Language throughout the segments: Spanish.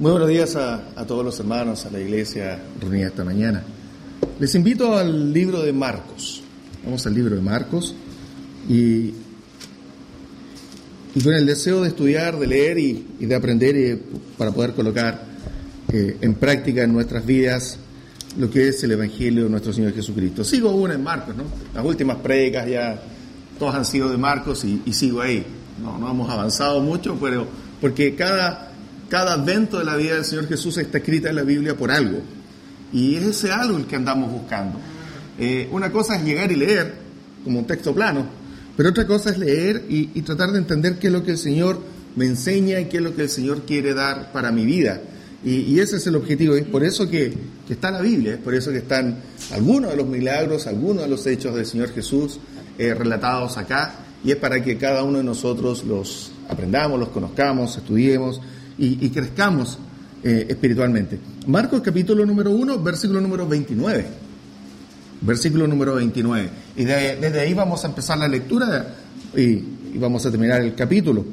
Muy buenos días a, a, todos los hermanos, a la iglesia reunida esta mañana. Les invito al libro de Marcos. Vamos al libro de Marcos y, y con el deseo de estudiar, de leer y, de aprender para poder colocar eh, en práctica en nuestras vidas lo que es el Evangelio de nuestro Señor Jesucristo. Sigo una en Marcos, ¿no? Las últimas predicas ya todas han sido de Marcos y, y sigo ahí. No, no hemos avanzado mucho, pero porque cada, cada evento de la vida del Señor Jesús está escrita en la Biblia por algo. Y es ese algo el que andamos buscando. Eh, una cosa es llegar y leer, como un texto plano, pero otra cosa es leer y, tratar de entender qué es lo que el Señor me enseña y qué es lo que el Señor quiere dar para mi vida. Y, y ese es el objetivo, es por eso que, que, está la Biblia, es por eso que están algunos de los milagros, algunos de los hechos del Señor Jesús eh, relatados acá, y es para que cada uno de nosotros los aprendamos, los conozcamos, estudiemos y, crezcamos eh, espiritualmente. Marcos capítulo número 1, versículo número 29. Versículo número 29. Y de, desde ahí vamos a empezar la lectura y, vamos a terminar el capítulo.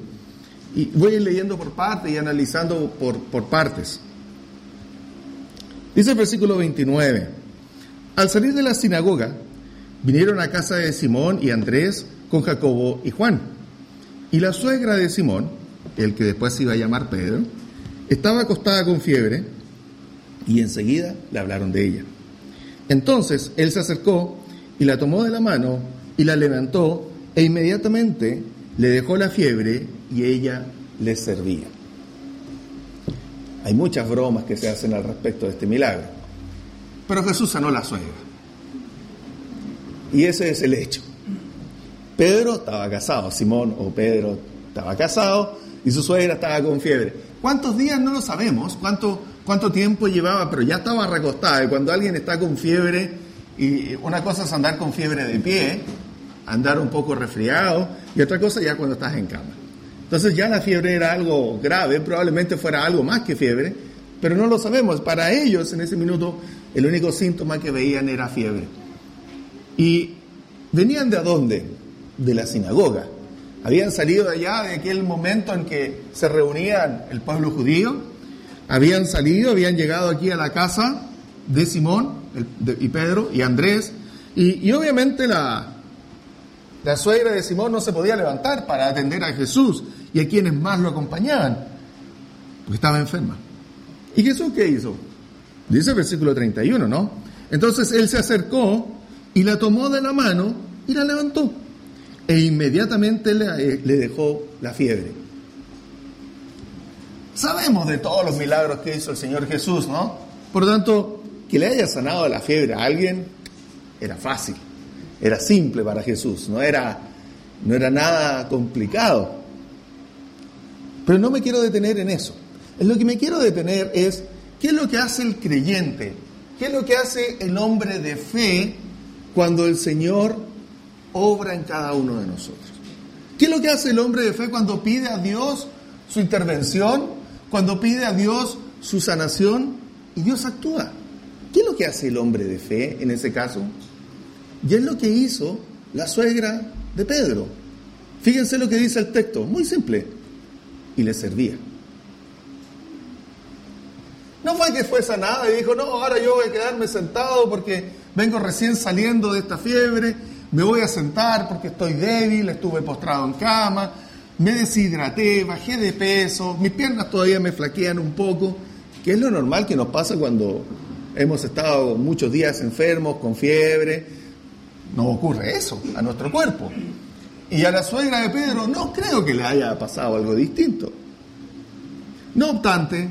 Y voy leyendo por partes y analizando por, por partes. Dice el versículo 29. Al salir de la sinagoga, vinieron a casa de Simón y Andrés con Jacobo y Juan. Y la suegra de Simón, el que después se iba a llamar Pedro, estaba acostada con fiebre y enseguida le hablaron de ella. Entonces él se acercó y la tomó de la mano y la levantó e inmediatamente le dejó la fiebre y ella le servía. Hay muchas bromas que se hacen al respecto de este milagro, pero Jesús sanó la suegra. Y ese es el hecho. Pedro estaba casado, Simón o Pedro estaba casado y su suegra estaba con fiebre. ¿Cuántos días? No lo sabemos, cuánto, cuánto tiempo llevaba, pero ya estaba recostada. Y cuando alguien está con fiebre, una cosa es andar con fiebre de pie, andar un poco resfriado, y otra cosa ya cuando estás en cama. Entonces ya la fiebre era algo grave, probablemente fuera algo más que fiebre, pero no lo sabemos. Para ellos en ese minuto el único síntoma que veían era fiebre. ¿Y venían de dónde? De la sinagoga. Habían salido de allá de aquel momento en que se reunían el pueblo judío. Habían salido, habían llegado aquí a la casa de Simón y Pedro y Andrés. Y, y obviamente la, la suegra de Simón no se podía levantar para atender a Jesús y a quienes más lo acompañaban, porque estaba enferma. ¿Y Jesús qué hizo? Dice el versículo 31, ¿no? Entonces él se acercó y la tomó de la mano y la levantó. E inmediatamente le, le dejó la fiebre. Sabemos de todos los milagros que hizo el Señor Jesús, ¿no? Por lo tanto, que le haya sanado la fiebre a alguien era fácil, era simple para Jesús, no era, no era nada complicado. Pero no me quiero detener en eso. En lo que me quiero detener es qué es lo que hace el creyente, qué es lo que hace el hombre de fe cuando el Señor obra en cada uno de nosotros. ¿Qué es lo que hace el hombre de fe cuando pide a Dios su intervención, cuando pide a Dios su sanación y Dios actúa? ¿Qué es lo que hace el hombre de fe en ese caso? Y es lo que hizo la suegra de Pedro. Fíjense lo que dice el texto, muy simple, y le servía. No fue que fue sanada y dijo, no, ahora yo voy a quedarme sentado porque vengo recién saliendo de esta fiebre, me voy a sentar porque estoy débil, estuve postrado en cama, me deshidraté, bajé de peso, mis piernas todavía me flaquean un poco, que es lo normal que nos pasa cuando hemos estado muchos días enfermos, con fiebre. No ocurre eso a nuestro cuerpo. Y a la suegra de Pedro no creo que le haya pasado algo distinto. No obstante,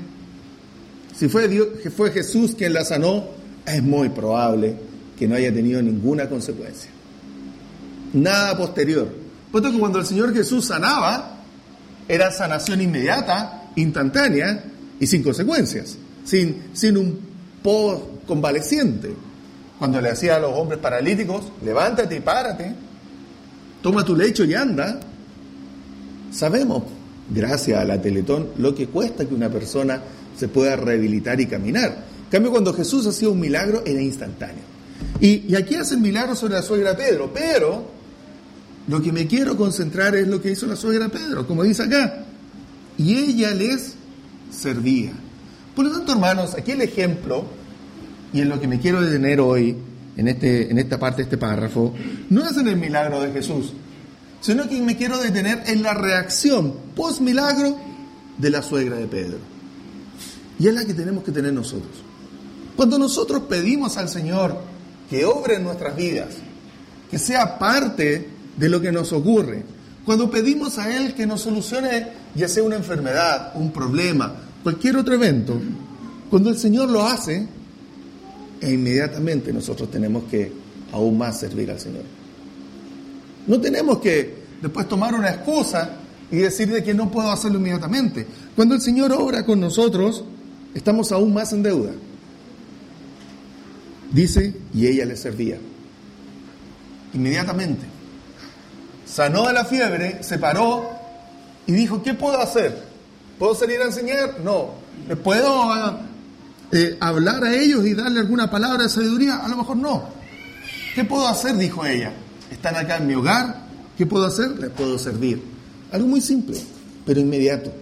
si fue, fue Jesús quien la sanó, es muy probable que no haya tenido ninguna consecuencia. Nada posterior. Puesto que cuando el Señor Jesús sanaba, era sanación inmediata, instantánea y sin consecuencias, sin, sin un post convaleciente. Cuando le hacía a los hombres paralíticos, levántate y párate, toma tu lecho y anda. Sabemos, gracias a la Teletón, lo que cuesta que una persona se pueda rehabilitar y caminar. En cambio, cuando Jesús hacía un milagro, era instantáneo. Y, y aquí hace el milagro sobre la suegra Pedro, pero lo que me quiero concentrar es lo que hizo la suegra Pedro, como dice acá. Y ella les servía. Por lo tanto, hermanos, aquí el ejemplo, y en lo que me quiero detener hoy, en, este, en esta parte de este párrafo, no es en el milagro de Jesús, sino que me quiero detener en la reacción post milagro de la suegra de Pedro. Y es la que tenemos que tener nosotros. Cuando nosotros pedimos al Señor que obre en nuestras vidas, que sea parte de lo que nos ocurre, cuando pedimos a Él que nos solucione ya sea una enfermedad, un problema, cualquier otro evento, cuando el Señor lo hace, e inmediatamente nosotros tenemos que aún más servir al Señor. No tenemos que después tomar una excusa y decir de que no puedo hacerlo inmediatamente. Cuando el Señor obra con nosotros, estamos aún más en deuda. Dice, y ella le servía. Inmediatamente. Sanó de la fiebre, se paró y dijo, ¿qué puedo hacer? ¿Puedo salir a enseñar? No. ¿Puedo eh, hablar a ellos y darle alguna palabra de sabiduría? A lo mejor no. ¿Qué puedo hacer? Dijo ella. Están acá en mi hogar. ¿Qué puedo hacer? Les puedo servir. Algo muy simple, pero inmediato.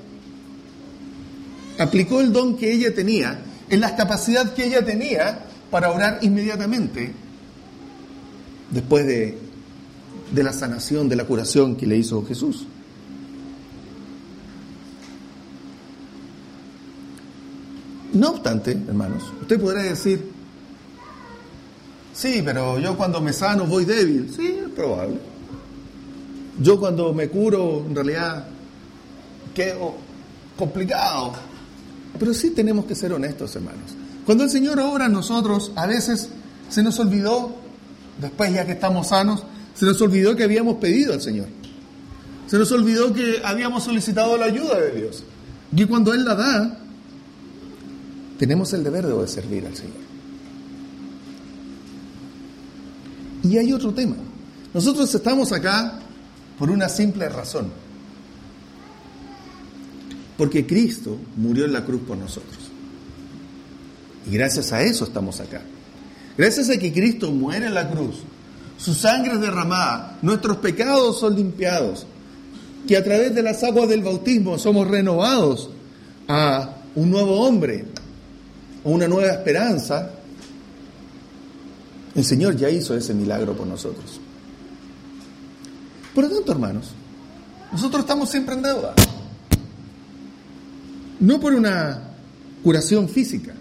Aplicó el don que ella tenía, en la capacidad que ella tenía para orar inmediatamente después de, de la sanación, de la curación que le hizo Jesús. No obstante, hermanos, usted podrá decir, sí, pero yo cuando me sano voy débil. Sí, es probable. Yo cuando me curo, en realidad, quedo complicado. Pero sí tenemos que ser honestos, hermanos. Cuando el Señor obra en nosotros, a veces se nos olvidó, después ya que estamos sanos, se nos olvidó que habíamos pedido al Señor. Se nos olvidó que habíamos solicitado la ayuda de Dios. Y cuando Él la da, tenemos el deber de servir al Señor. Y hay otro tema. Nosotros estamos acá por una simple razón. Porque Cristo murió en la cruz por nosotros. Y gracias a eso estamos acá. Gracias a que Cristo muere en la cruz, su sangre es derramada, nuestros pecados son limpiados, que a través de las aguas del bautismo somos renovados a un nuevo hombre, o una nueva esperanza, el Señor ya hizo ese milagro por nosotros. Por lo tanto, hermanos, nosotros estamos siempre en deuda. No por una curación física,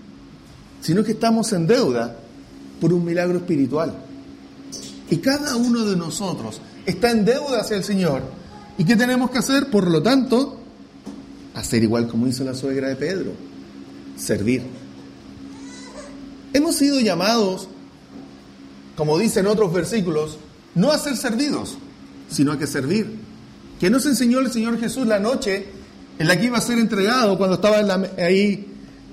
sino que estamos en deuda por un milagro espiritual. Y cada uno de nosotros está en deuda hacia el Señor. ¿Y qué tenemos que hacer? Por lo tanto, hacer igual como hizo la suegra de Pedro, servir. Hemos sido llamados, como dicen otros versículos, no a ser servidos, sino a que servir. Que nos enseñó el Señor Jesús la noche en la que iba a ser entregado cuando estaba ahí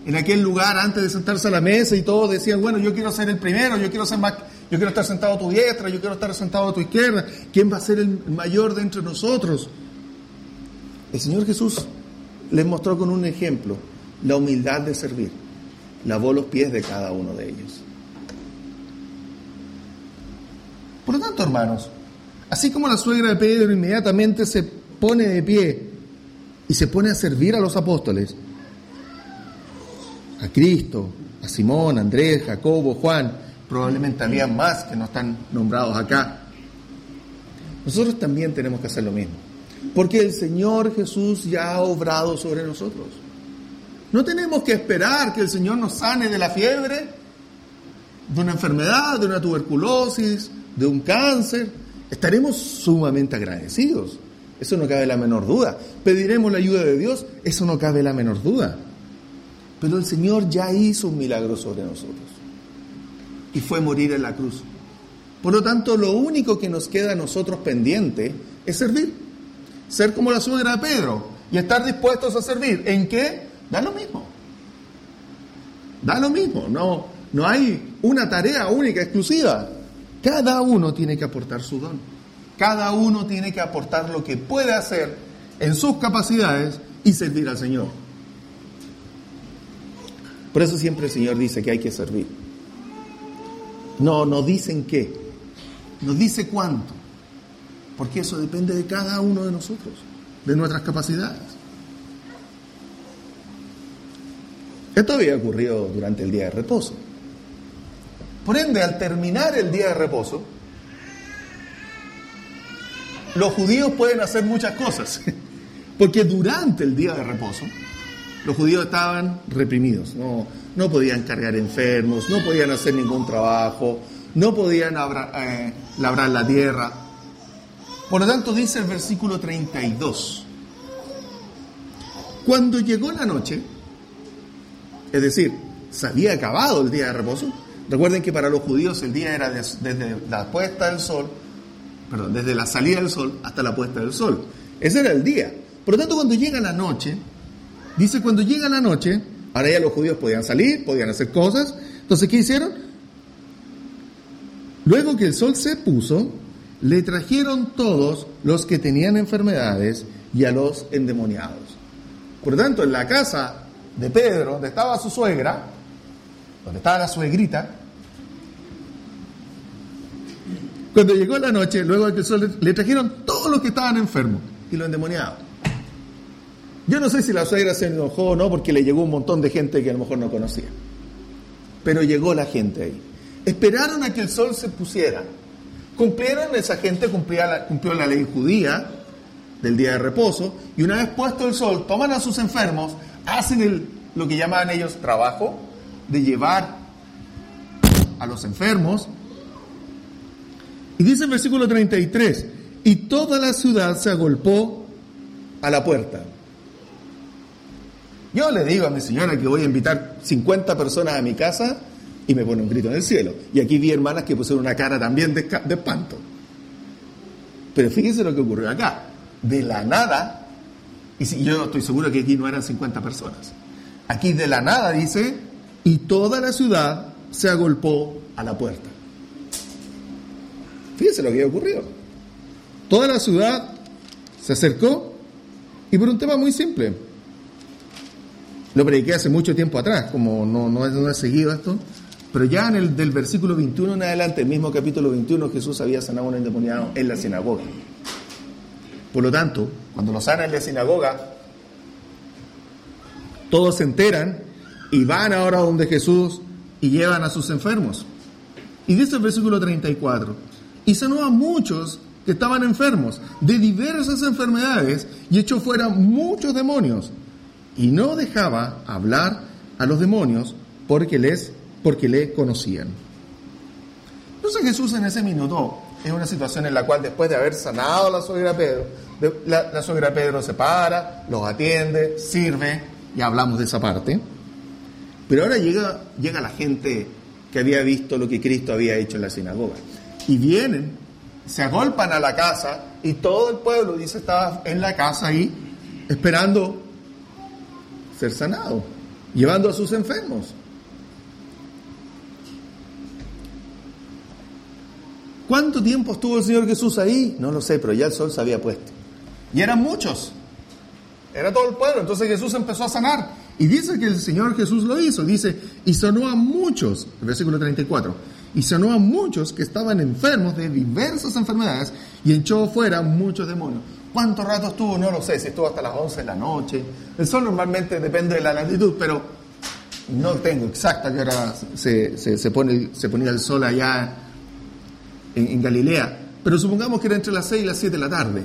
en aquel lugar antes de sentarse a la mesa y todos decían, bueno, yo quiero ser el primero, yo quiero ser más, yo quiero estar sentado a tu diestra, yo quiero estar sentado a tu izquierda, ¿quién va a ser el mayor de entre nosotros? El Señor Jesús les mostró con un ejemplo la humildad de servir lavó los pies de cada uno de ellos. Por lo tanto, hermanos, así como la suegra de Pedro inmediatamente se pone de pie y se pone a servir a los apóstoles, a Cristo, a Simón, Andrés, Jacobo, Juan, probablemente había más que no están nombrados acá. Nosotros también tenemos que hacer lo mismo, porque el Señor Jesús ya ha obrado sobre nosotros. No tenemos que esperar que el Señor nos sane de la fiebre, de una enfermedad, de una tuberculosis, de un cáncer. Estaremos sumamente agradecidos. Eso no cabe la menor duda. Pediremos la ayuda de Dios. Eso no cabe la menor duda. Pero el Señor ya hizo un milagro sobre nosotros. Y fue morir en la cruz. Por lo tanto, lo único que nos queda a nosotros pendiente es servir. Ser como la suegra de Pedro y estar dispuestos a servir. ¿En qué? Da lo mismo. Da lo mismo. No, no hay una tarea única, exclusiva. Cada uno tiene que aportar su don. Cada uno tiene que aportar lo que puede hacer en sus capacidades y servir al Señor. Por eso siempre el Señor dice que hay que servir. No, no dicen qué, no dice cuánto, porque eso depende de cada uno de nosotros, de nuestras capacidades. Esto había ocurrido durante el día de reposo. Por ende, al terminar el día de reposo, los judíos pueden hacer muchas cosas, porque durante el día de reposo los judíos estaban reprimidos, no, no podían cargar enfermos, no podían hacer ningún trabajo, no podían eh, labrar la tierra. Por lo tanto, dice el versículo 32, cuando llegó la noche, es decir, se había acabado el día de reposo, recuerden que para los judíos el día era desde la puesta del sol, perdón, desde la salida del sol hasta la puesta del sol. Ese era el día. Por lo tanto, cuando llega la noche, dice, cuando llega la noche, ahora ya los judíos podían salir, podían hacer cosas. Entonces, ¿qué hicieron? Luego que el sol se puso, le trajeron todos los que tenían enfermedades y a los endemoniados. Por tanto, en la casa de Pedro, donde estaba su suegra, donde estaba la suegrita, Cuando llegó la noche, luego de que el sol le trajeron todos los que estaban enfermos y los endemoniados. Yo no sé si la suegra se enojó o no porque le llegó un montón de gente que a lo mejor no conocía. Pero llegó la gente ahí. Esperaron a que el sol se pusiera. Cumplieron, esa gente cumplió la ley judía del día de reposo y una vez puesto el sol, toman a sus enfermos, hacen el, lo que llamaban ellos trabajo de llevar a los enfermos y dice el versículo 33, y toda la ciudad se agolpó a la puerta. Yo le digo a mi señora que voy a invitar 50 personas a mi casa y me pone un grito en el cielo. Y aquí vi hermanas que pusieron una cara también de, de espanto. Pero fíjense lo que ocurrió acá. De la nada, y si, yo estoy seguro que aquí no eran 50 personas. Aquí de la nada dice, y toda la ciudad se agolpó a la puerta. Fíjense lo que ocurrido. Toda la ciudad se acercó y por un tema muy simple. Lo prediqué hace mucho tiempo atrás, como no, no, no he seguido esto, pero ya en el del versículo 21 en adelante, el mismo capítulo 21, Jesús había sanado a un endemoniado en la sinagoga. Por lo tanto, cuando lo sana en la sinagoga, todos se enteran y van ahora donde Jesús y llevan a sus enfermos. Y dice el versículo 34, y sanó a muchos que estaban enfermos de diversas enfermedades y echó fuera muchos demonios y no dejaba hablar a los demonios porque les porque le conocían. Entonces Jesús en ese minuto es una situación en la cual después de haber sanado la suegra Pedro, la, la suegra Pedro se para, los atiende, sirve, y hablamos de esa parte. Pero ahora llega, llega la gente que había visto lo que Cristo había hecho en la sinagoga y vienen, se agolpan a la casa y todo el pueblo, dice, estaba en la casa ahí esperando ser sanado, llevando a sus enfermos. ¿Cuánto tiempo estuvo el Señor Jesús ahí? No lo sé, pero ya el sol se había puesto. Y eran muchos. Era todo el pueblo. Entonces Jesús empezó a sanar. Y dice que el Señor Jesús lo hizo. Dice, y sanó a muchos. Versículo 34 y sanó a muchos que estaban enfermos de diversas enfermedades y echó fuera muchos demonios. ¿Cuánto rato estuvo? No lo sé, si estuvo hasta las 11 de la noche. El sol normalmente depende de la latitud, pero no tengo exacta que hora se, se, pone, se ponía el sol allá en, en, Galilea, pero supongamos que era entre las 6 y las 7 de la tarde.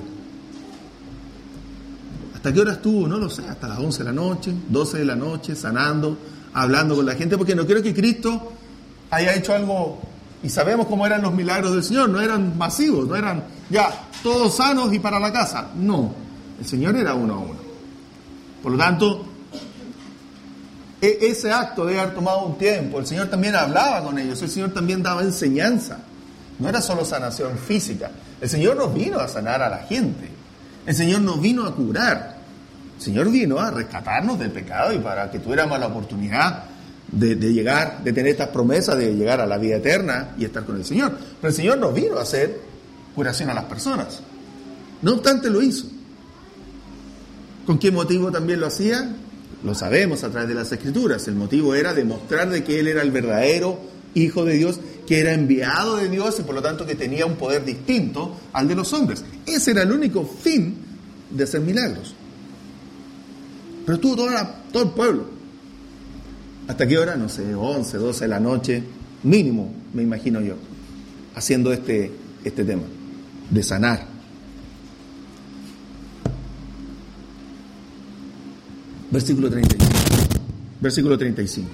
¿Hasta qué hora estuvo? No lo sé, hasta las 11 de la noche, 12 de la noche, sanando, hablando con la gente, porque no quiero que Cristo haya hecho algo, y sabemos cómo eran los milagros del Señor, no eran masivos, no eran ya todos sanos y para la casa, no, el Señor era uno a uno. Por lo tanto, e, ese acto de haber tomado un tiempo, el Señor también hablaba con ellos, el Señor también daba enseñanza, no era solo sanación física, el Señor nos vino a sanar a la gente, el Señor nos vino a curar, el Señor vino a rescatarnos del pecado y para que tuviéramos la oportunidad de, llegar, de tener estas promesas de llegar a la vida eterna y estar con el Señor. Pero el Señor no vino a hacer curación a las personas. No obstante lo hizo. ¿Con qué motivo también lo hacía? Lo sabemos a través de las Escrituras. El motivo era demostrar de que Él era el verdadero Hijo de Dios, que era enviado de Dios y por lo tanto que tenía un poder distinto al de los hombres. Ese era el único fin de hacer milagros. Pero estuvo todo el pueblo ¿Hasta qué hora? No sé, 11, 12 de la noche, mínimo, me imagino yo, haciendo este, este tema, de sanar. Versículo 35. Versículo 35.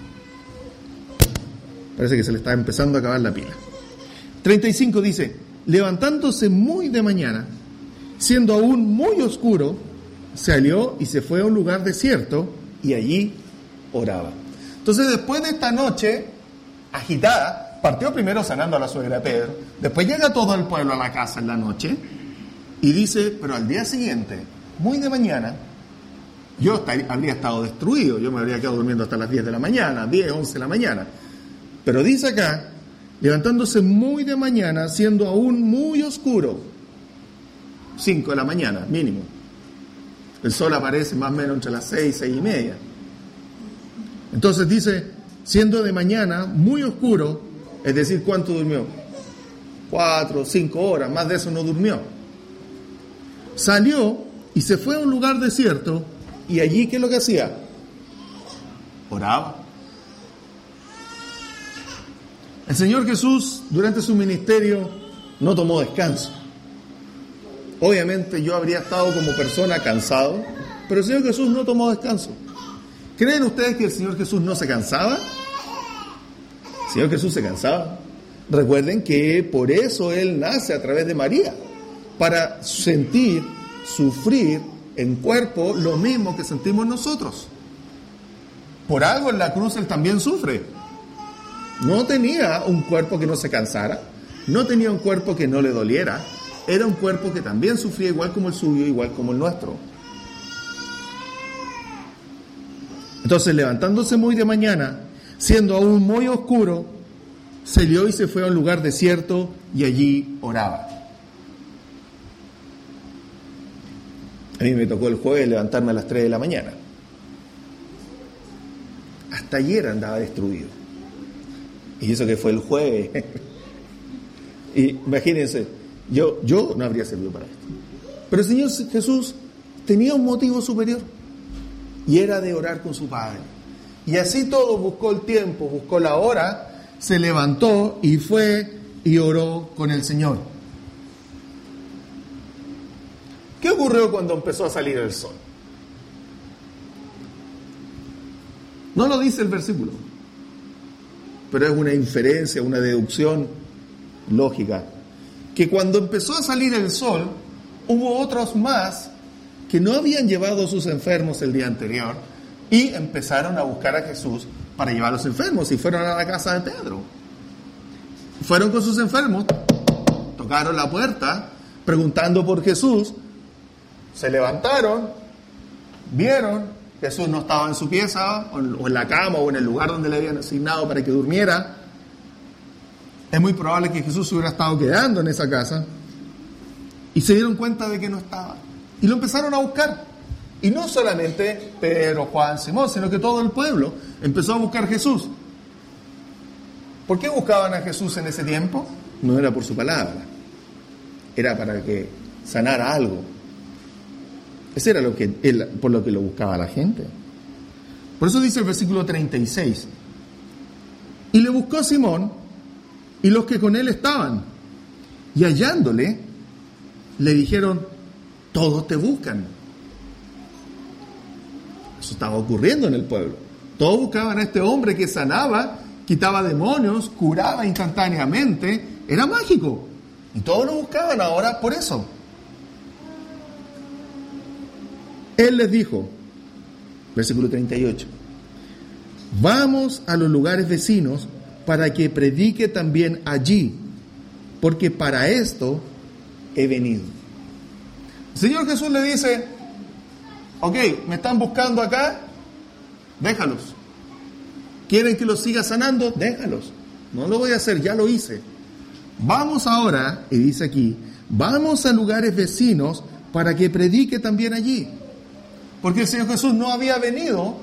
Parece que se le está empezando a acabar la pila. 35 dice, levantándose muy de mañana, siendo aún muy oscuro, salió y se fue a un lugar desierto y allí oraba. Entonces después de esta noche agitada, partió primero sanando a la suegra Pedro, después llega todo el pueblo a la casa en la noche y dice, pero al día siguiente, muy de mañana, yo habría estado destruido, yo me habría quedado durmiendo hasta las 10 de la mañana, 10, 11 de la mañana. Pero dice acá, levantándose muy de mañana, siendo aún muy oscuro, 5 de la mañana mínimo. El sol aparece más o menos entre las 6, 6 y media. Entonces dice, siendo de mañana muy oscuro, es decir, ¿cuánto durmió? Cuatro, cinco horas, más de eso no durmió. Salió y se fue a un lugar desierto y allí, ¿qué es lo que hacía? Oraba. El Señor Jesús durante su ministerio no tomó descanso. Obviamente yo habría estado como persona cansado, pero el Señor Jesús no tomó descanso. ¿Creen ustedes que el Señor Jesús no se cansaba? Señor Jesús se cansaba. Recuerden que por eso Él nace a través de María, para sentir, sufrir en cuerpo lo mismo que sentimos nosotros. Por algo en la cruz Él también sufre. No tenía un cuerpo que no se cansara, no tenía un cuerpo que no le doliera, era un cuerpo que también sufría igual como el suyo, igual como el nuestro. Entonces, levantándose muy de mañana, siendo aún muy oscuro, salió y se fue a un lugar desierto y allí oraba. A mí me tocó el jueves levantarme a las 3 de la mañana. Hasta ayer andaba destruido. Y eso que fue el jueves. y imagínense, yo, yo no habría servido para esto. Pero el Señor Jesús tenía un motivo superior y era de orar con su Padre. Y así todo buscó el tiempo, buscó la hora, se levantó y fue y oró con el Señor. ¿Qué ocurrió cuando empezó a salir el sol? No lo dice el versículo, pero es una inferencia, una deducción lógica que cuando empezó a salir el sol, hubo otros más que no habían llevado a sus enfermos el día anterior y empezaron a buscar a Jesús para llevar a los enfermos y fueron a la casa de Pedro. Fueron con sus enfermos, tocaron la puerta preguntando por Jesús, se levantaron, vieron, Jesús no estaba en su pieza o en la cama o en el lugar donde le habían asignado para que durmiera, es muy probable que Jesús hubiera estado quedando en esa casa y se dieron cuenta de que no estaba. Y lo empezaron a buscar. Y no solamente Pedro, Juan, Simón, sino que todo el pueblo empezó a buscar Jesús. ¿Por qué buscaban a Jesús en ese tiempo? No era por su palabra, era para que sanara algo. Ese era lo que, por lo que lo buscaba la gente. Por eso dice el versículo 36. Y le buscó Simón y los que con él estaban. Y hallándole, le dijeron, todos te buscan. Eso estaba ocurriendo en el pueblo. Todos buscaban a este hombre que sanaba, quitaba demonios, curaba instantáneamente, era mágico. Y todos lo buscaban ahora por eso. Él les dijo, versículo 38, vamos a los lugares vecinos para que predique también allí, porque para esto he venido. El Señor Jesús le dice, ok, me están buscando acá, déjalos. ¿Quieren que los siga sanando? Déjalos. No lo voy a hacer, ya lo hice. Vamos ahora, y dice aquí, vamos a lugares vecinos para que predique también allí. Porque el Señor Jesús no había venido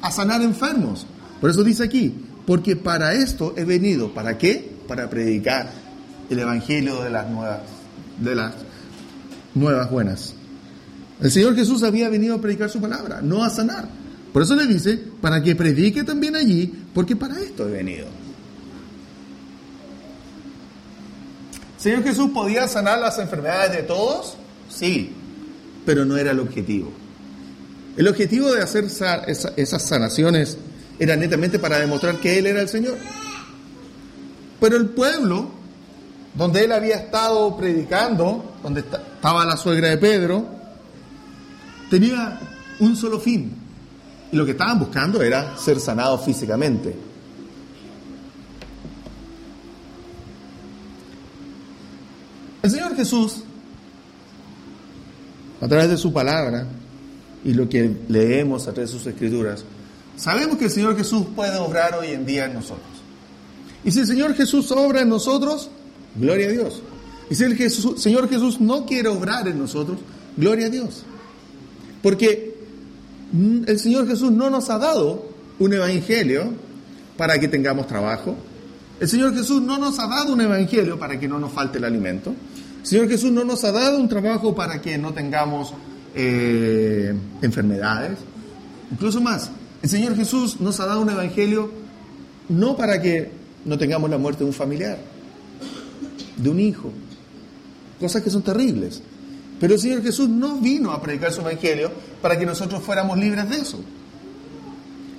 a sanar enfermos. Por eso dice aquí, porque para esto he venido. ¿Para qué? Para predicar el evangelio de las nuevas, de las nuevas buenas. El Señor Jesús había venido a predicar su palabra, no a sanar. Por eso le dice, para que predique también allí, porque para esto he venido. ¿Señor Jesús podía sanar las enfermedades de todos? Sí, pero no era el objetivo. El objetivo de hacer esas sanaciones era netamente para demostrar que Él era el Señor. Pero el pueblo, donde Él había estado predicando, donde estaba la suegra de Pedro, tenía un solo fin. Y lo que estaban buscando era ser sanados físicamente. El Señor Jesús, a través de su palabra y lo que leemos a través de sus escrituras, sabemos que el Señor Jesús puede obrar hoy en día en nosotros. Y si el Señor Jesús obra en nosotros, gloria a Dios. Y si el Señor Jesús no quiere obrar en nosotros, gloria a Dios. Porque el Señor Jesús no nos ha dado un evangelio para que tengamos trabajo. El Señor Jesús no nos ha dado un evangelio para que no nos falte el alimento. El Señor Jesús no nos ha dado un trabajo para que no tengamos eh, enfermedades. Incluso más, el Señor Jesús nos ha dado un evangelio no para que no tengamos la muerte de un familiar, de un hijo, cosas que son terribles. Pero el Señor Jesús no vino a predicar su evangelio para que nosotros fuéramos libres de eso.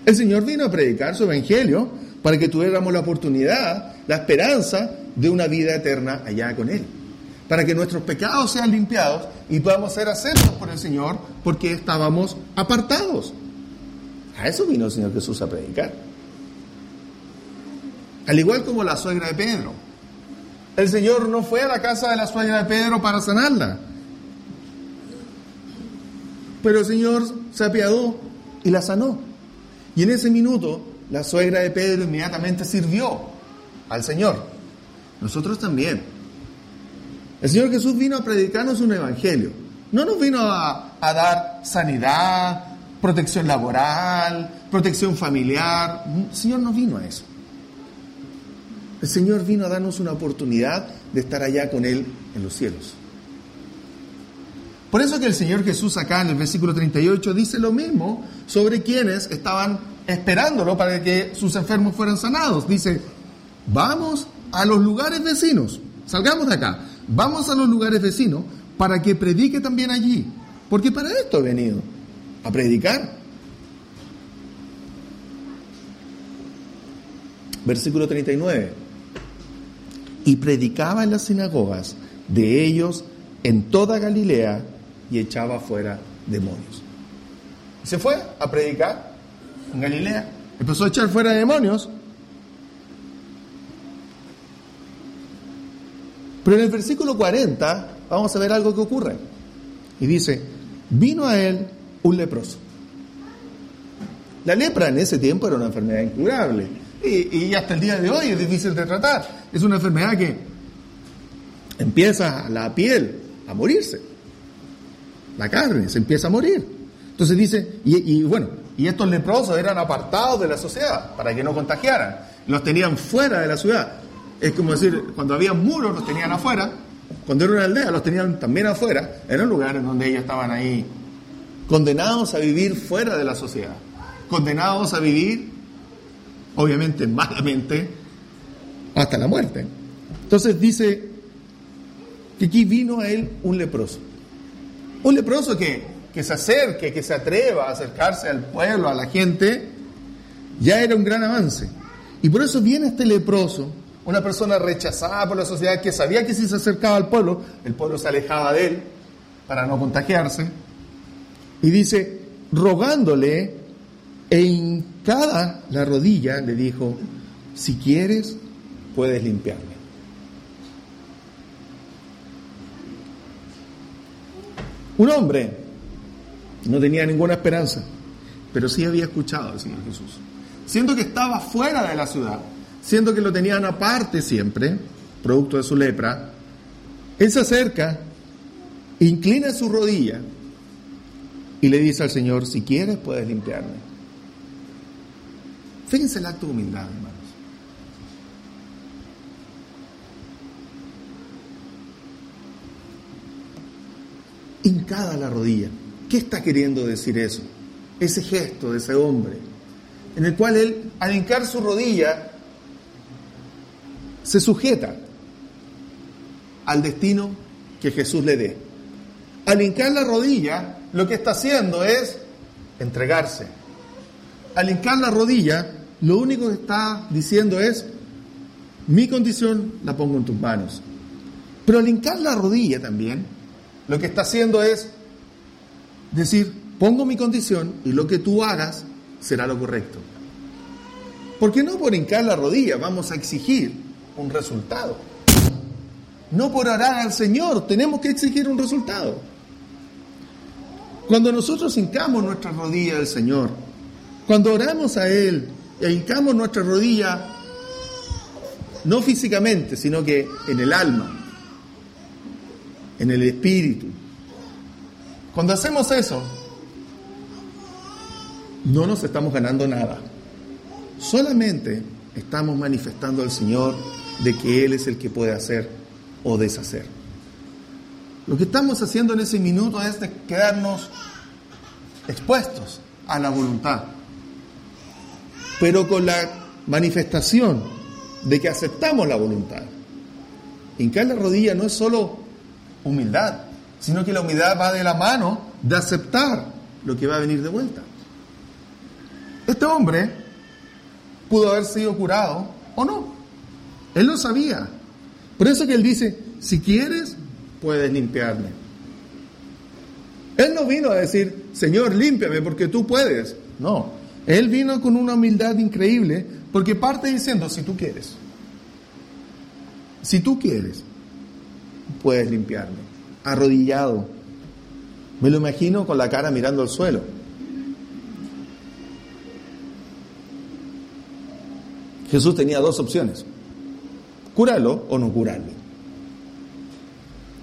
El Señor vino a predicar su evangelio para que tuviéramos la oportunidad, la esperanza de una vida eterna allá con Él para que nuestros pecados sean limpiados y podamos ser aceptos por el Señor porque estábamos apartados. A eso vino el Señor Jesús a predicar. Al igual como la suegra de Pedro. El Señor no fue a la casa de la suegra de Pedro para sanarla. Pero el Señor se apiadó y la sanó. Y en ese minuto la suegra de Pedro inmediatamente sirvió al Señor. Nosotros también. El Señor Jesús vino a predicarnos un evangelio. No nos vino a, dar sanidad, protección laboral, protección familiar. El Señor no vino a eso. El Señor vino a darnos una oportunidad de estar allá con Él en los cielos. Por eso que el Señor Jesús acá en el versículo 38 dice lo mismo sobre quienes estaban esperándolo para que sus enfermos fueran sanados. Dice, vamos a los lugares vecinos, salgamos de acá, vamos a los lugares vecinos para que predique también allí. Porque para esto he venido, a predicar. Versículo 39. Y predicaba en las sinagogas de ellos en toda Galilea y echaba fuera demonios. Se fue a predicar en Galilea. Empezó a echar fuera demonios Pero en el versículo 40 vamos a ver algo que ocurre. Y dice, vino a él un leproso. La lepra en ese tiempo era una enfermedad incurable y, hasta el día de hoy es difícil de tratar. Es una enfermedad que empieza la piel a morirse, la carne se empieza a morir. Entonces dice, y, bueno, y estos leprosos eran apartados de la sociedad para que no contagiaran, los tenían fuera de la ciudad. Es como decir, cuando había muros los tenían afuera, cuando era una aldea los tenían también afuera, eran lugares donde ellos estaban ahí condenados a vivir fuera de la sociedad, condenados a vivir, obviamente malamente, hasta la muerte. Entonces dice que aquí vino a él un leproso. Un leproso que, que se acerque, que se atreva a acercarse al pueblo, a la gente, ya era un gran avance. Y por eso viene este leproso una persona rechazada por la sociedad que sabía que si se acercaba al pueblo, el pueblo se alejaba de él para no contagiarse. Y dice, rogándole en cada la rodilla, le dijo, si quieres, puedes limpiarme. Un hombre no tenía ninguna esperanza, pero sí había escuchado al Señor Jesús. Siendo que estaba fuera de la ciudad, siendo que lo tenían aparte siempre, producto de su lepra, él se acerca, inclina su rodilla y le dice al Señor, si quieres puedes limpiarme. Fíjense el acto de humildad, hermanos. Hincada la rodilla. ¿Qué está queriendo decir eso? ese gesto de ese hombre, en el cual él, al hincar su rodilla, se sujeta al destino que Jesús le dé. Al hincar la rodilla, lo que está haciendo es entregarse. Al hincar la rodilla, lo único que está diciendo es, mi condición la pongo en tus manos. Pero al hincar la rodilla también, lo que está haciendo es decir, pongo mi condición y lo que tú hagas será lo correcto. Porque no por hincar la rodilla vamos a exigir un resultado. No por orar al Señor tenemos que exigir un resultado. Cuando nosotros hincamos nuestra rodilla al Señor, cuando oramos a Él e hincamos nuestra rodilla, no físicamente, sino que en el alma, en el espíritu, cuando hacemos eso, no nos estamos ganando nada. Solamente estamos manifestando al Señor de que Él es el que puede hacer o deshacer. Lo que estamos haciendo en ese minuto es de quedarnos expuestos a la voluntad, pero con la manifestación de que aceptamos la voluntad. Hincar la rodilla no es solo humildad, sino que la humildad va de la mano de aceptar lo que va a venir de vuelta. Este hombre pudo haber sido curado o no. Él lo sabía. Por eso que él dice, si quieres, puedes limpiarme. Él no vino a decir, Señor, límpiame porque tú puedes. No, él vino con una humildad increíble porque parte diciendo, si tú quieres, si tú quieres, puedes limpiarme. Arrodillado. Me lo imagino con la cara mirando al suelo. Jesús tenía dos opciones, curarlo o no curarlo.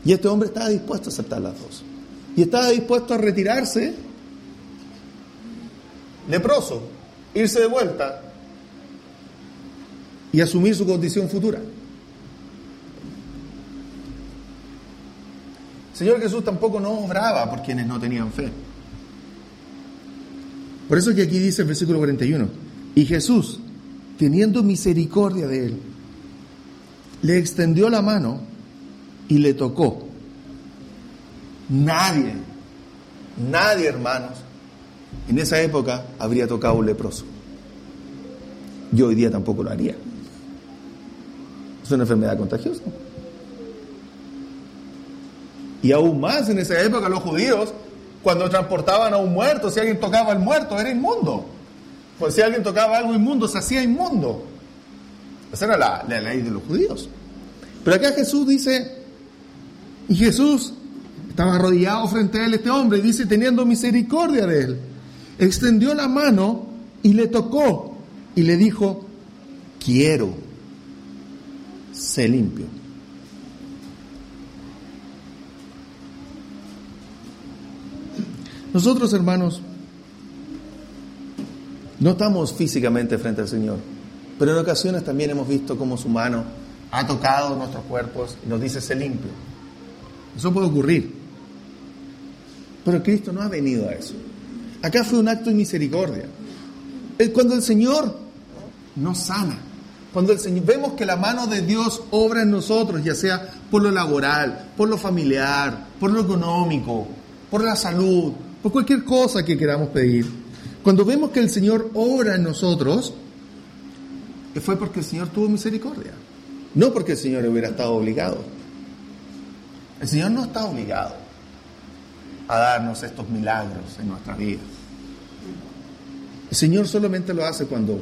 Y este hombre estaba dispuesto a aceptar las dos. Y estaba dispuesto a retirarse leproso, irse de vuelta y asumir su condición futura. Señor Jesús tampoco no obraba por quienes no tenían fe. Por eso que aquí dice el versículo 41, y Jesús, teniendo misericordia de él, le extendió la mano y le tocó. Nadie, nadie hermanos, en esa época habría tocado un leproso. Yo hoy día tampoco lo haría. Es una enfermedad contagiosa. Y aún más en esa época los judíos, cuando transportaban a un muerto, si alguien tocaba al muerto, era inmundo. Pues si alguien tocaba algo inmundo, se hacía inmundo. Esa era la, ley de los judíos. Pero acá Jesús dice, y Jesús estaba arrodillado frente a él, este hombre, y dice, teniendo misericordia de él, extendió la mano y le tocó y le dijo, quiero, sé limpio. Nosotros, hermanos, no estamos físicamente frente al Señor, pero en ocasiones también hemos visto cómo su mano ha tocado nuestros cuerpos y nos dice, sé limpio. Eso puede ocurrir. Pero Cristo no ha venido a eso. Acá fue un acto de misericordia. Cuando el Señor nos sana, cuando el Señor, vemos que la mano de Dios obra en nosotros, ya sea por lo laboral, por lo familiar, por lo económico, por la salud, por cualquier cosa que queramos pedir, cuando vemos que el Señor obra en nosotros, fue porque el Señor tuvo misericordia, no porque el Señor hubiera estado obligado. El Señor no está obligado a darnos estos milagros en nuestra vida. El Señor solamente lo hace cuando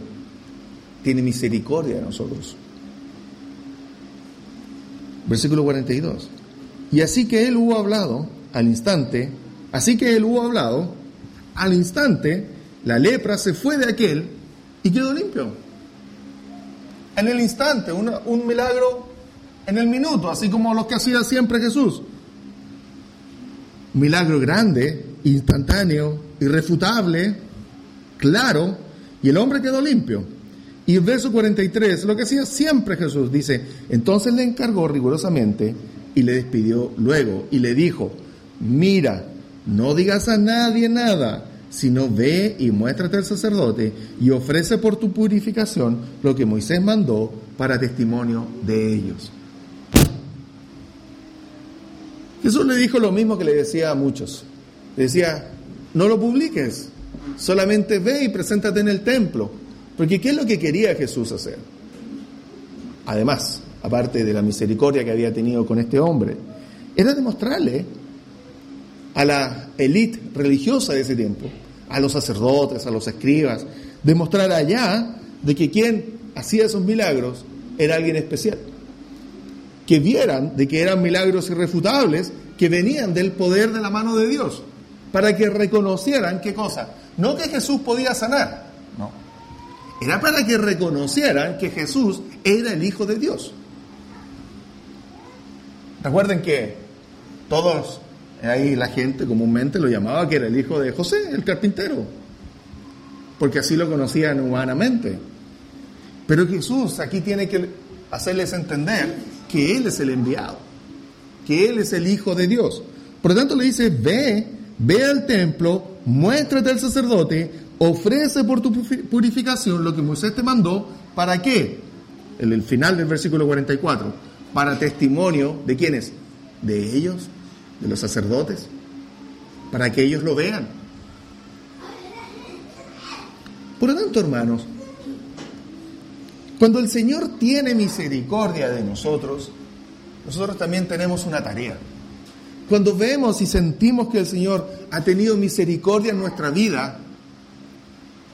tiene misericordia de nosotros. Versículo 42. Y así que Él hubo hablado al instante, así que Él hubo hablado, al instante la lepra se fue de aquel y quedó limpio. En el instante, un milagro en el minuto, así como lo que hacía siempre Jesús. Milagro grande, instantáneo, irrefutable, claro, y el hombre quedó limpio. Y el verso 43, lo que hacía siempre Jesús, dice, entonces le encargó rigurosamente y le despidió luego y le dijo, mira, no digas a nadie nada sino ve y muéstrate al sacerdote y ofrece por tu purificación lo que Moisés mandó para testimonio de ellos. Jesús le dijo lo mismo que le decía a muchos. Le decía, no lo publiques, solamente ve y preséntate en el templo. Porque ¿qué es lo que quería Jesús hacer? Además, aparte de la misericordia que había tenido con este hombre, era demostrarle a la élite religiosa de ese tiempo, a los sacerdotes, a los escribas, demostrar allá de que quien hacía esos milagros era alguien especial. Que vieran de que eran milagros irrefutables que venían del poder de la mano de Dios, para que reconocieran qué cosa. No que Jesús podía sanar, no. Era para que reconocieran que Jesús era el Hijo de Dios. Recuerden que todos ahí la gente comúnmente lo llamaba que era el hijo de José, el carpintero, porque así lo conocían humanamente. Pero Jesús aquí tiene que hacerles entender que Él es el enviado, que Él es el Hijo de Dios. Por lo tanto le dice, ve, ve al templo, muéstrate al sacerdote, ofrece por tu purificación lo que Moisés te mandó, ¿para qué? En el final del versículo 44, para testimonio de quiénes? De ellos de los sacerdotes, para que ellos lo vean. Por lo tanto, hermanos, cuando el Señor tiene misericordia de nosotros, nosotros también tenemos una tarea. Cuando vemos y sentimos que el Señor ha tenido misericordia en nuestra vida,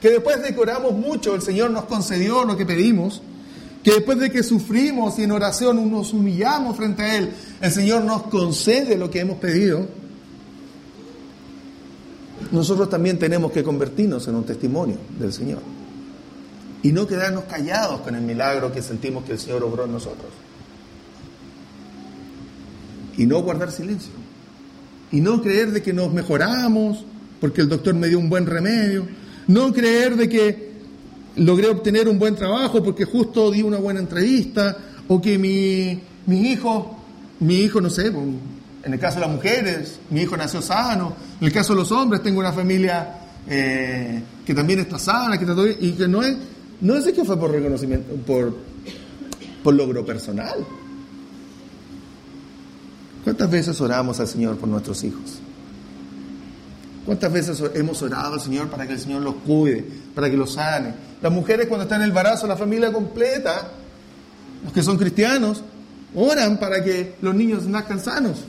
que después de que oramos mucho, el Señor nos concedió lo que pedimos, que después de que sufrimos y en oración nos humillamos frente a Él, el Señor nos concede lo que hemos pedido, nosotros también tenemos que convertirnos en un testimonio del Señor. Y no quedarnos callados con el milagro que sentimos que el Señor obró en nosotros. Y no guardar silencio. Y no creer de que nos mejoramos porque el doctor me dio un buen remedio. No creer de que logré obtener un buen trabajo porque justo di una buena entrevista, o que mi, mi hijo, mi hijo, no sé, pues, en el caso de las mujeres, mi hijo nació sano, en el caso de los hombres, tengo una familia eh, que también está sana, que y que no es, no es que fue por reconocimiento, por, por logro personal. ¿Cuántas veces oramos al Señor por nuestros hijos? ¿Cuántas veces hemos orado al Señor para que el Señor los cuide, para que los sane? Las mujeres cuando están en el embarazo, la familia completa, los que son cristianos, oran para que los niños nazcan sanos.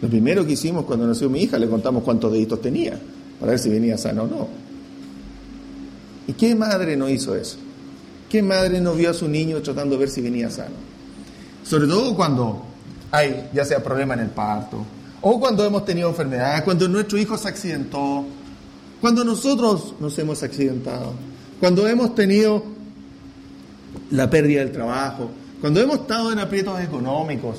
Lo primero que hicimos cuando nació mi hija, le contamos cuántos deditos tenía, para ver si venía sano o no. ¿Y qué madre no hizo eso? ¿Qué madre no vio a su niño tratando de ver si venía sano? Sobre todo cuando hay ya sea problema en el parto, o cuando hemos tenido enfermedades, cuando nuestro hijo se accidentó, cuando nosotros nos hemos accidentado, cuando hemos tenido la pérdida del trabajo, cuando hemos estado en aprietos económicos,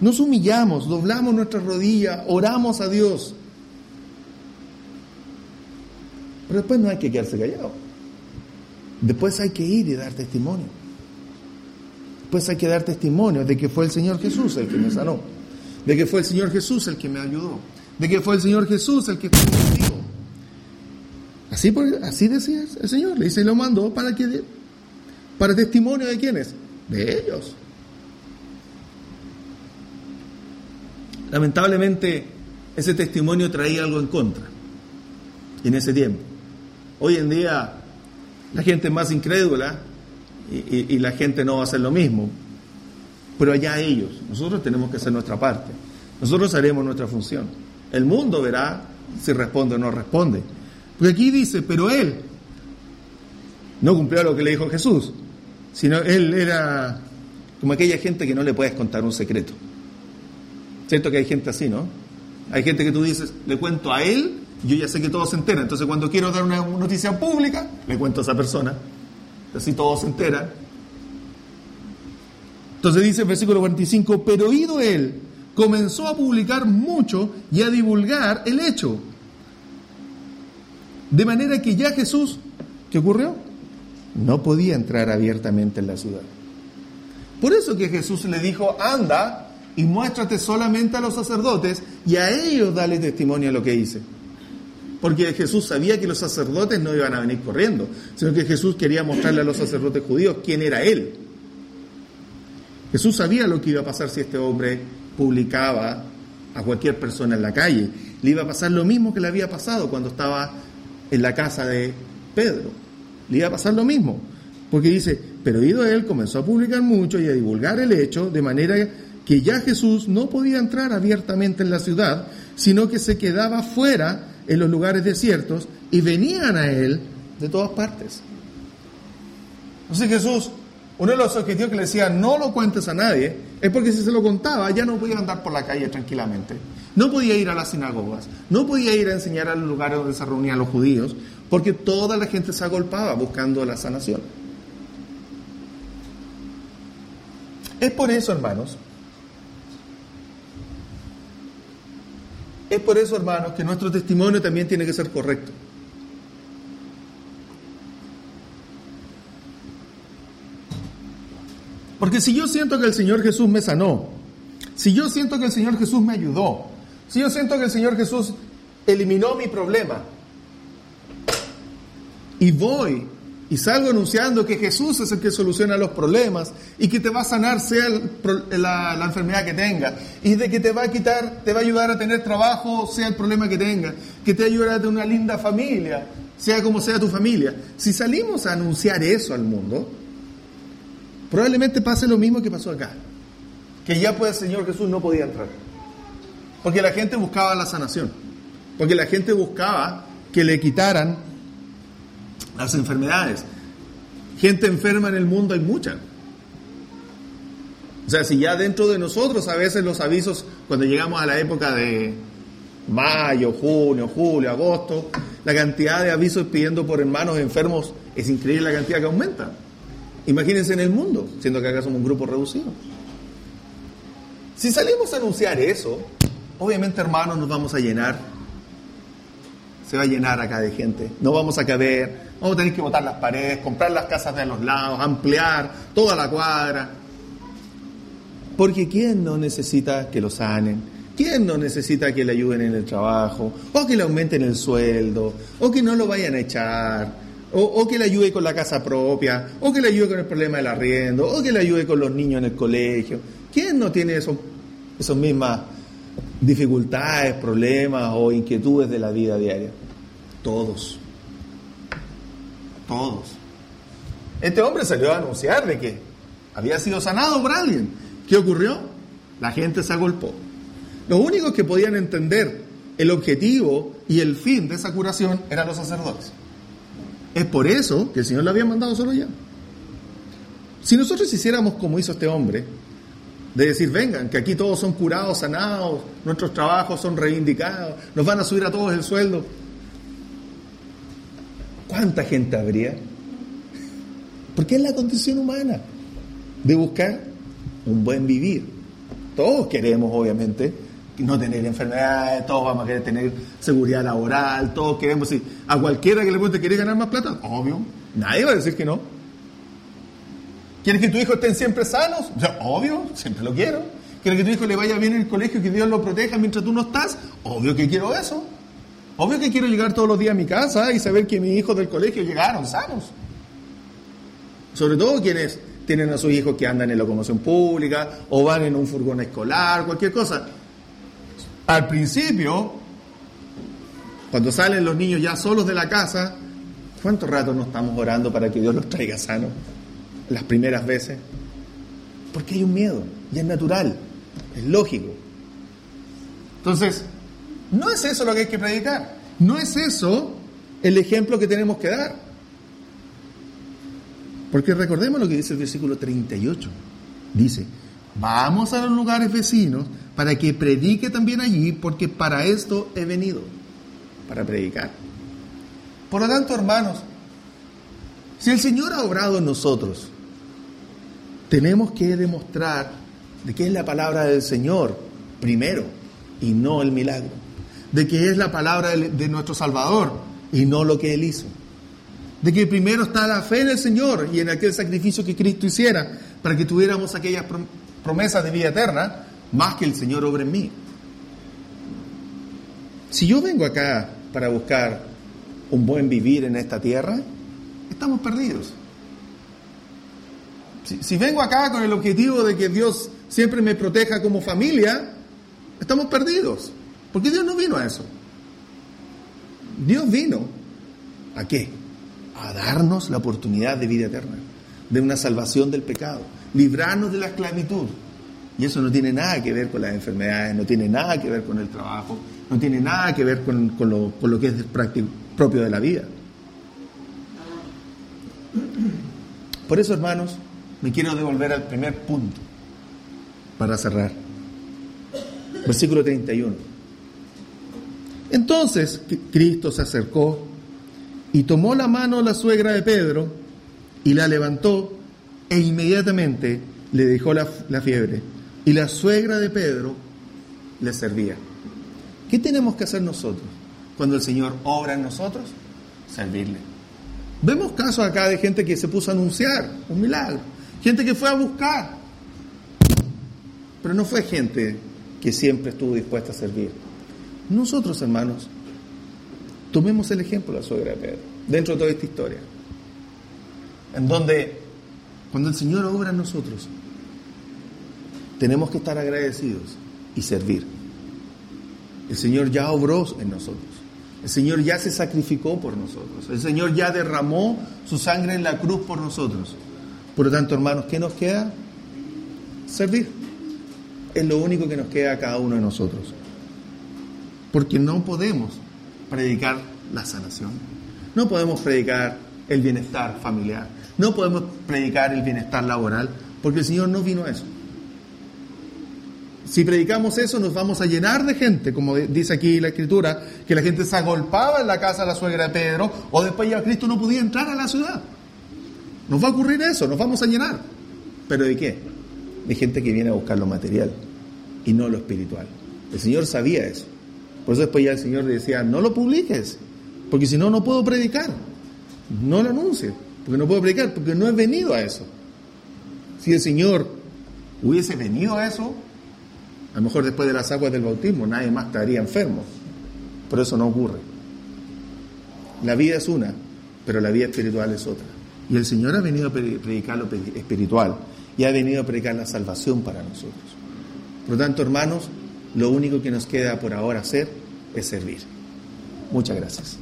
nos humillamos, doblamos nuestras rodillas, oramos a Dios. Pero después no hay que quedarse callado. Después hay que ir y dar testimonio. Después hay que dar testimonio de que fue el Señor Jesús el que me sanó de que fue el Señor Jesús el que me ayudó, de que fue el Señor Jesús el que. Así, así decía el Señor, le dice, lo mandó para que para testimonio de quiénes, de ellos. Lamentablemente, ese testimonio traía algo en contra en ese tiempo. Hoy en día, la gente es más incrédula y, y la gente no va a hacer lo mismo pero allá ellos. Nosotros tenemos que hacer nuestra parte. Nosotros haremos nuestra función. El mundo verá si responde o no responde. Porque aquí dice, pero él no cumplió lo que le dijo Jesús, sino él era como aquella gente que no le puedes contar un secreto. ¿Cierto que hay gente así, no? Hay gente que tú dices, le cuento a él, yo ya sé que todos se enteran. Entonces cuando quiero dar una noticia pública, le cuento a esa persona. Así todos se enteran entonces dice versículo 45, pero oído él, comenzó a publicar mucho y a divulgar el hecho. De manera que ya Jesús, ¿qué ocurrió? No podía entrar abiertamente en la ciudad. Por eso que Jesús le dijo, anda y muéstrate solamente a los sacerdotes y a ellos dale testimonio de lo que hice. Porque Jesús sabía que los sacerdotes no iban a venir corriendo, sino que Jesús quería mostrarle a los sacerdotes judíos quién era Él. Jesús sabía lo que iba a pasar si este hombre publicaba a cualquier persona en la calle. Le iba a pasar lo mismo que le había pasado cuando estaba en la casa de Pedro. Le iba a pasar lo mismo. Porque dice, pero ido él comenzó a publicar mucho y a divulgar el hecho, de manera que ya Jesús no podía entrar abiertamente en la ciudad, sino que se quedaba fuera en los lugares desiertos y venían a él de todas partes. Entonces Jesús, uno de los objetivos que le decía, no lo cuentes a nadie, es porque si se lo contaba ya no podía andar por la calle tranquilamente. No podía ir a las sinagogas, no podía ir a enseñar a los lugares donde se reunían los judíos, porque toda la gente se agolpaba buscando la sanación. Es por eso, hermanos, Es por eso, hermanos, que nuestro testimonio también tiene que ser correcto. Porque si yo siento que el Señor Jesús me sanó, si yo siento que el Señor Jesús me ayudó, si yo siento que el Señor Jesús eliminó mi problema, y voy y salgo anunciando que Jesús es el que soluciona los problemas y que te va a sanar sea la, enfermedad que tenga y de que te va a quitar, te va a ayudar a tener trabajo sea el problema que tenga, que te ayudará a tener una linda familia, sea como sea tu familia. Si salimos a anunciar eso al mundo, probablemente pase lo mismo que pasó acá, que ya pues el Señor Jesús no podía entrar, porque la gente buscaba la sanación, porque la gente buscaba que le quitaran las enfermedades. Gente enferma en el mundo hay mucha. O sea, si ya dentro de nosotros a veces los avisos, cuando llegamos a la época de mayo, junio, julio, agosto, la cantidad de avisos pidiendo por hermanos enfermos es increíble la cantidad que aumenta. Imagínense en el mundo, siendo que acá somos un grupo reducido. Si salimos a anunciar eso, obviamente hermanos nos vamos a llenar. Se va a llenar acá de gente. No vamos a caber, Vamos a tener que botar las paredes, comprar las casas de los lados, ampliar toda la cuadra. Porque ¿quién no necesita que lo sanen? ¿Quién no necesita que le ayuden en el trabajo? O que le aumenten el sueldo, o que no lo vayan a echar, o, que le ayude con la casa propia, o que le ayude con el problema del arriendo, o que le ayude con los niños en el colegio. ¿Quién no tiene eso, esas mismas dificultades, problemas o inquietudes de la vida diaria? Todos todos. Este hombre salió a anunciar de que había sido sanado por alguien. ¿Qué ocurrió? La gente se agolpó. Los únicos que podían entender el objetivo y el fin de esa curación eran los sacerdotes. Es por eso que el Señor lo había mandado solo ya. Si nosotros hiciéramos como hizo este hombre, de decir, vengan, que aquí todos son curados, sanados, nuestros trabajos son reivindicados, nos van a subir a todos el sueldo, ¿Cuánta gente habría? Porque es la condición humana de buscar un buen vivir. Todos queremos, obviamente, no tener enfermedades, todos vamos a querer tener seguridad laboral, todos queremos, si a cualquiera que le pregunte, ¿quiere ganar más plata? Obvio, nadie va a decir que no. ¿Quieres que tu hijo estén siempre sanos? obvio, siempre lo quiero. ¿Quieres que tu hijo le vaya bien en el colegio y que Dios lo proteja mientras tú no estás? Obvio que quiero eso. Obvio que quiero llegar todos los días a mi casa y saber que mis hijos del colegio llegaron sanos. Sobre todo quienes tienen a sus hijos que andan en locomoción pública o van en un furgón escolar, cualquier cosa. Al principio, cuando salen los niños ya solos de la casa, ¿cuánto rato nos estamos orando para que Dios los traiga sanos? Las primeras veces. Porque hay un miedo, y es natural, es lógico. Entonces, no es eso lo que hay que predicar. No es eso el ejemplo que tenemos que dar. Porque recordemos lo que dice el versículo 38. Dice, vamos a los lugares vecinos para que predique también allí, porque para esto he venido, para predicar. Por lo tanto, hermanos, si el Señor ha obrado en nosotros, tenemos que demostrar de que es la palabra del Señor primero y no el milagro de que es la palabra de, nuestro Salvador y no lo que Él hizo. De que primero está la fe en el Señor y en aquel sacrificio que Cristo hiciera para que tuviéramos aquellas promesas de vida eterna, más que el Señor obre en mí. Si yo vengo acá para buscar un buen vivir en esta tierra, estamos perdidos. Si, si, vengo acá con el objetivo de que Dios siempre me proteja como familia, estamos perdidos. Porque Dios no vino a eso. Dios vino a qué? A darnos la oportunidad de vida eterna, de una salvación del pecado, librarnos de la esclavitud. Y eso no tiene nada que ver con las enfermedades, no tiene nada que ver con el trabajo, no tiene nada que ver con, lo, con lo, que es propio de la vida. Por eso, hermanos, me quiero devolver al primer punto para cerrar. Versículo 31. Entonces Cristo se acercó y tomó la mano la suegra de Pedro y la levantó e inmediatamente le dejó la, la fiebre. Y la suegra de Pedro le servía. ¿Qué tenemos que hacer nosotros cuando el Señor obra en nosotros? Servirle. Vemos casos acá de gente que se puso a anunciar un milagro, gente que fue a buscar, pero no fue gente que siempre estuvo dispuesta a servir. Nosotros, hermanos, tomemos el ejemplo de la suegra de Pedro, dentro de toda esta historia, en donde cuando el Señor obra en nosotros, tenemos que estar agradecidos y servir. El Señor ya obró en nosotros. El Señor ya se sacrificó por nosotros. El Señor ya derramó su sangre en la cruz por nosotros. Por lo tanto, hermanos, ¿qué nos queda? Servir. Es lo único que nos queda a cada uno de nosotros. Porque no podemos predicar la sanación. No podemos predicar el bienestar familiar. No podemos predicar el bienestar laboral. Porque el Señor no vino a eso. Si predicamos eso, nos vamos a llenar de gente, como dice aquí la escritura, que la gente se agolpaba en la casa de la suegra de Pedro, o después ya Cristo no podía entrar a la ciudad. Nos va a ocurrir eso, nos vamos a llenar. ¿Pero de qué? De gente que viene a buscar lo material y no lo espiritual. El Señor sabía eso. Por eso después ya el Señor le decía, no lo publiques, porque si no, no puedo predicar. No lo anuncie, porque no puedo predicar, porque no he venido a eso. Si el Señor hubiese venido a eso, a lo mejor después de las aguas del bautismo nadie más estaría enfermo. Pero eso no ocurre. La vida es una, pero la vida espiritual es otra. Y el Señor ha venido a predicar lo espiritual y ha venido a predicar la salvación para nosotros. Por lo tanto, hermanos, lo único que nos queda por ahora hacer es servir. Muchas gracias.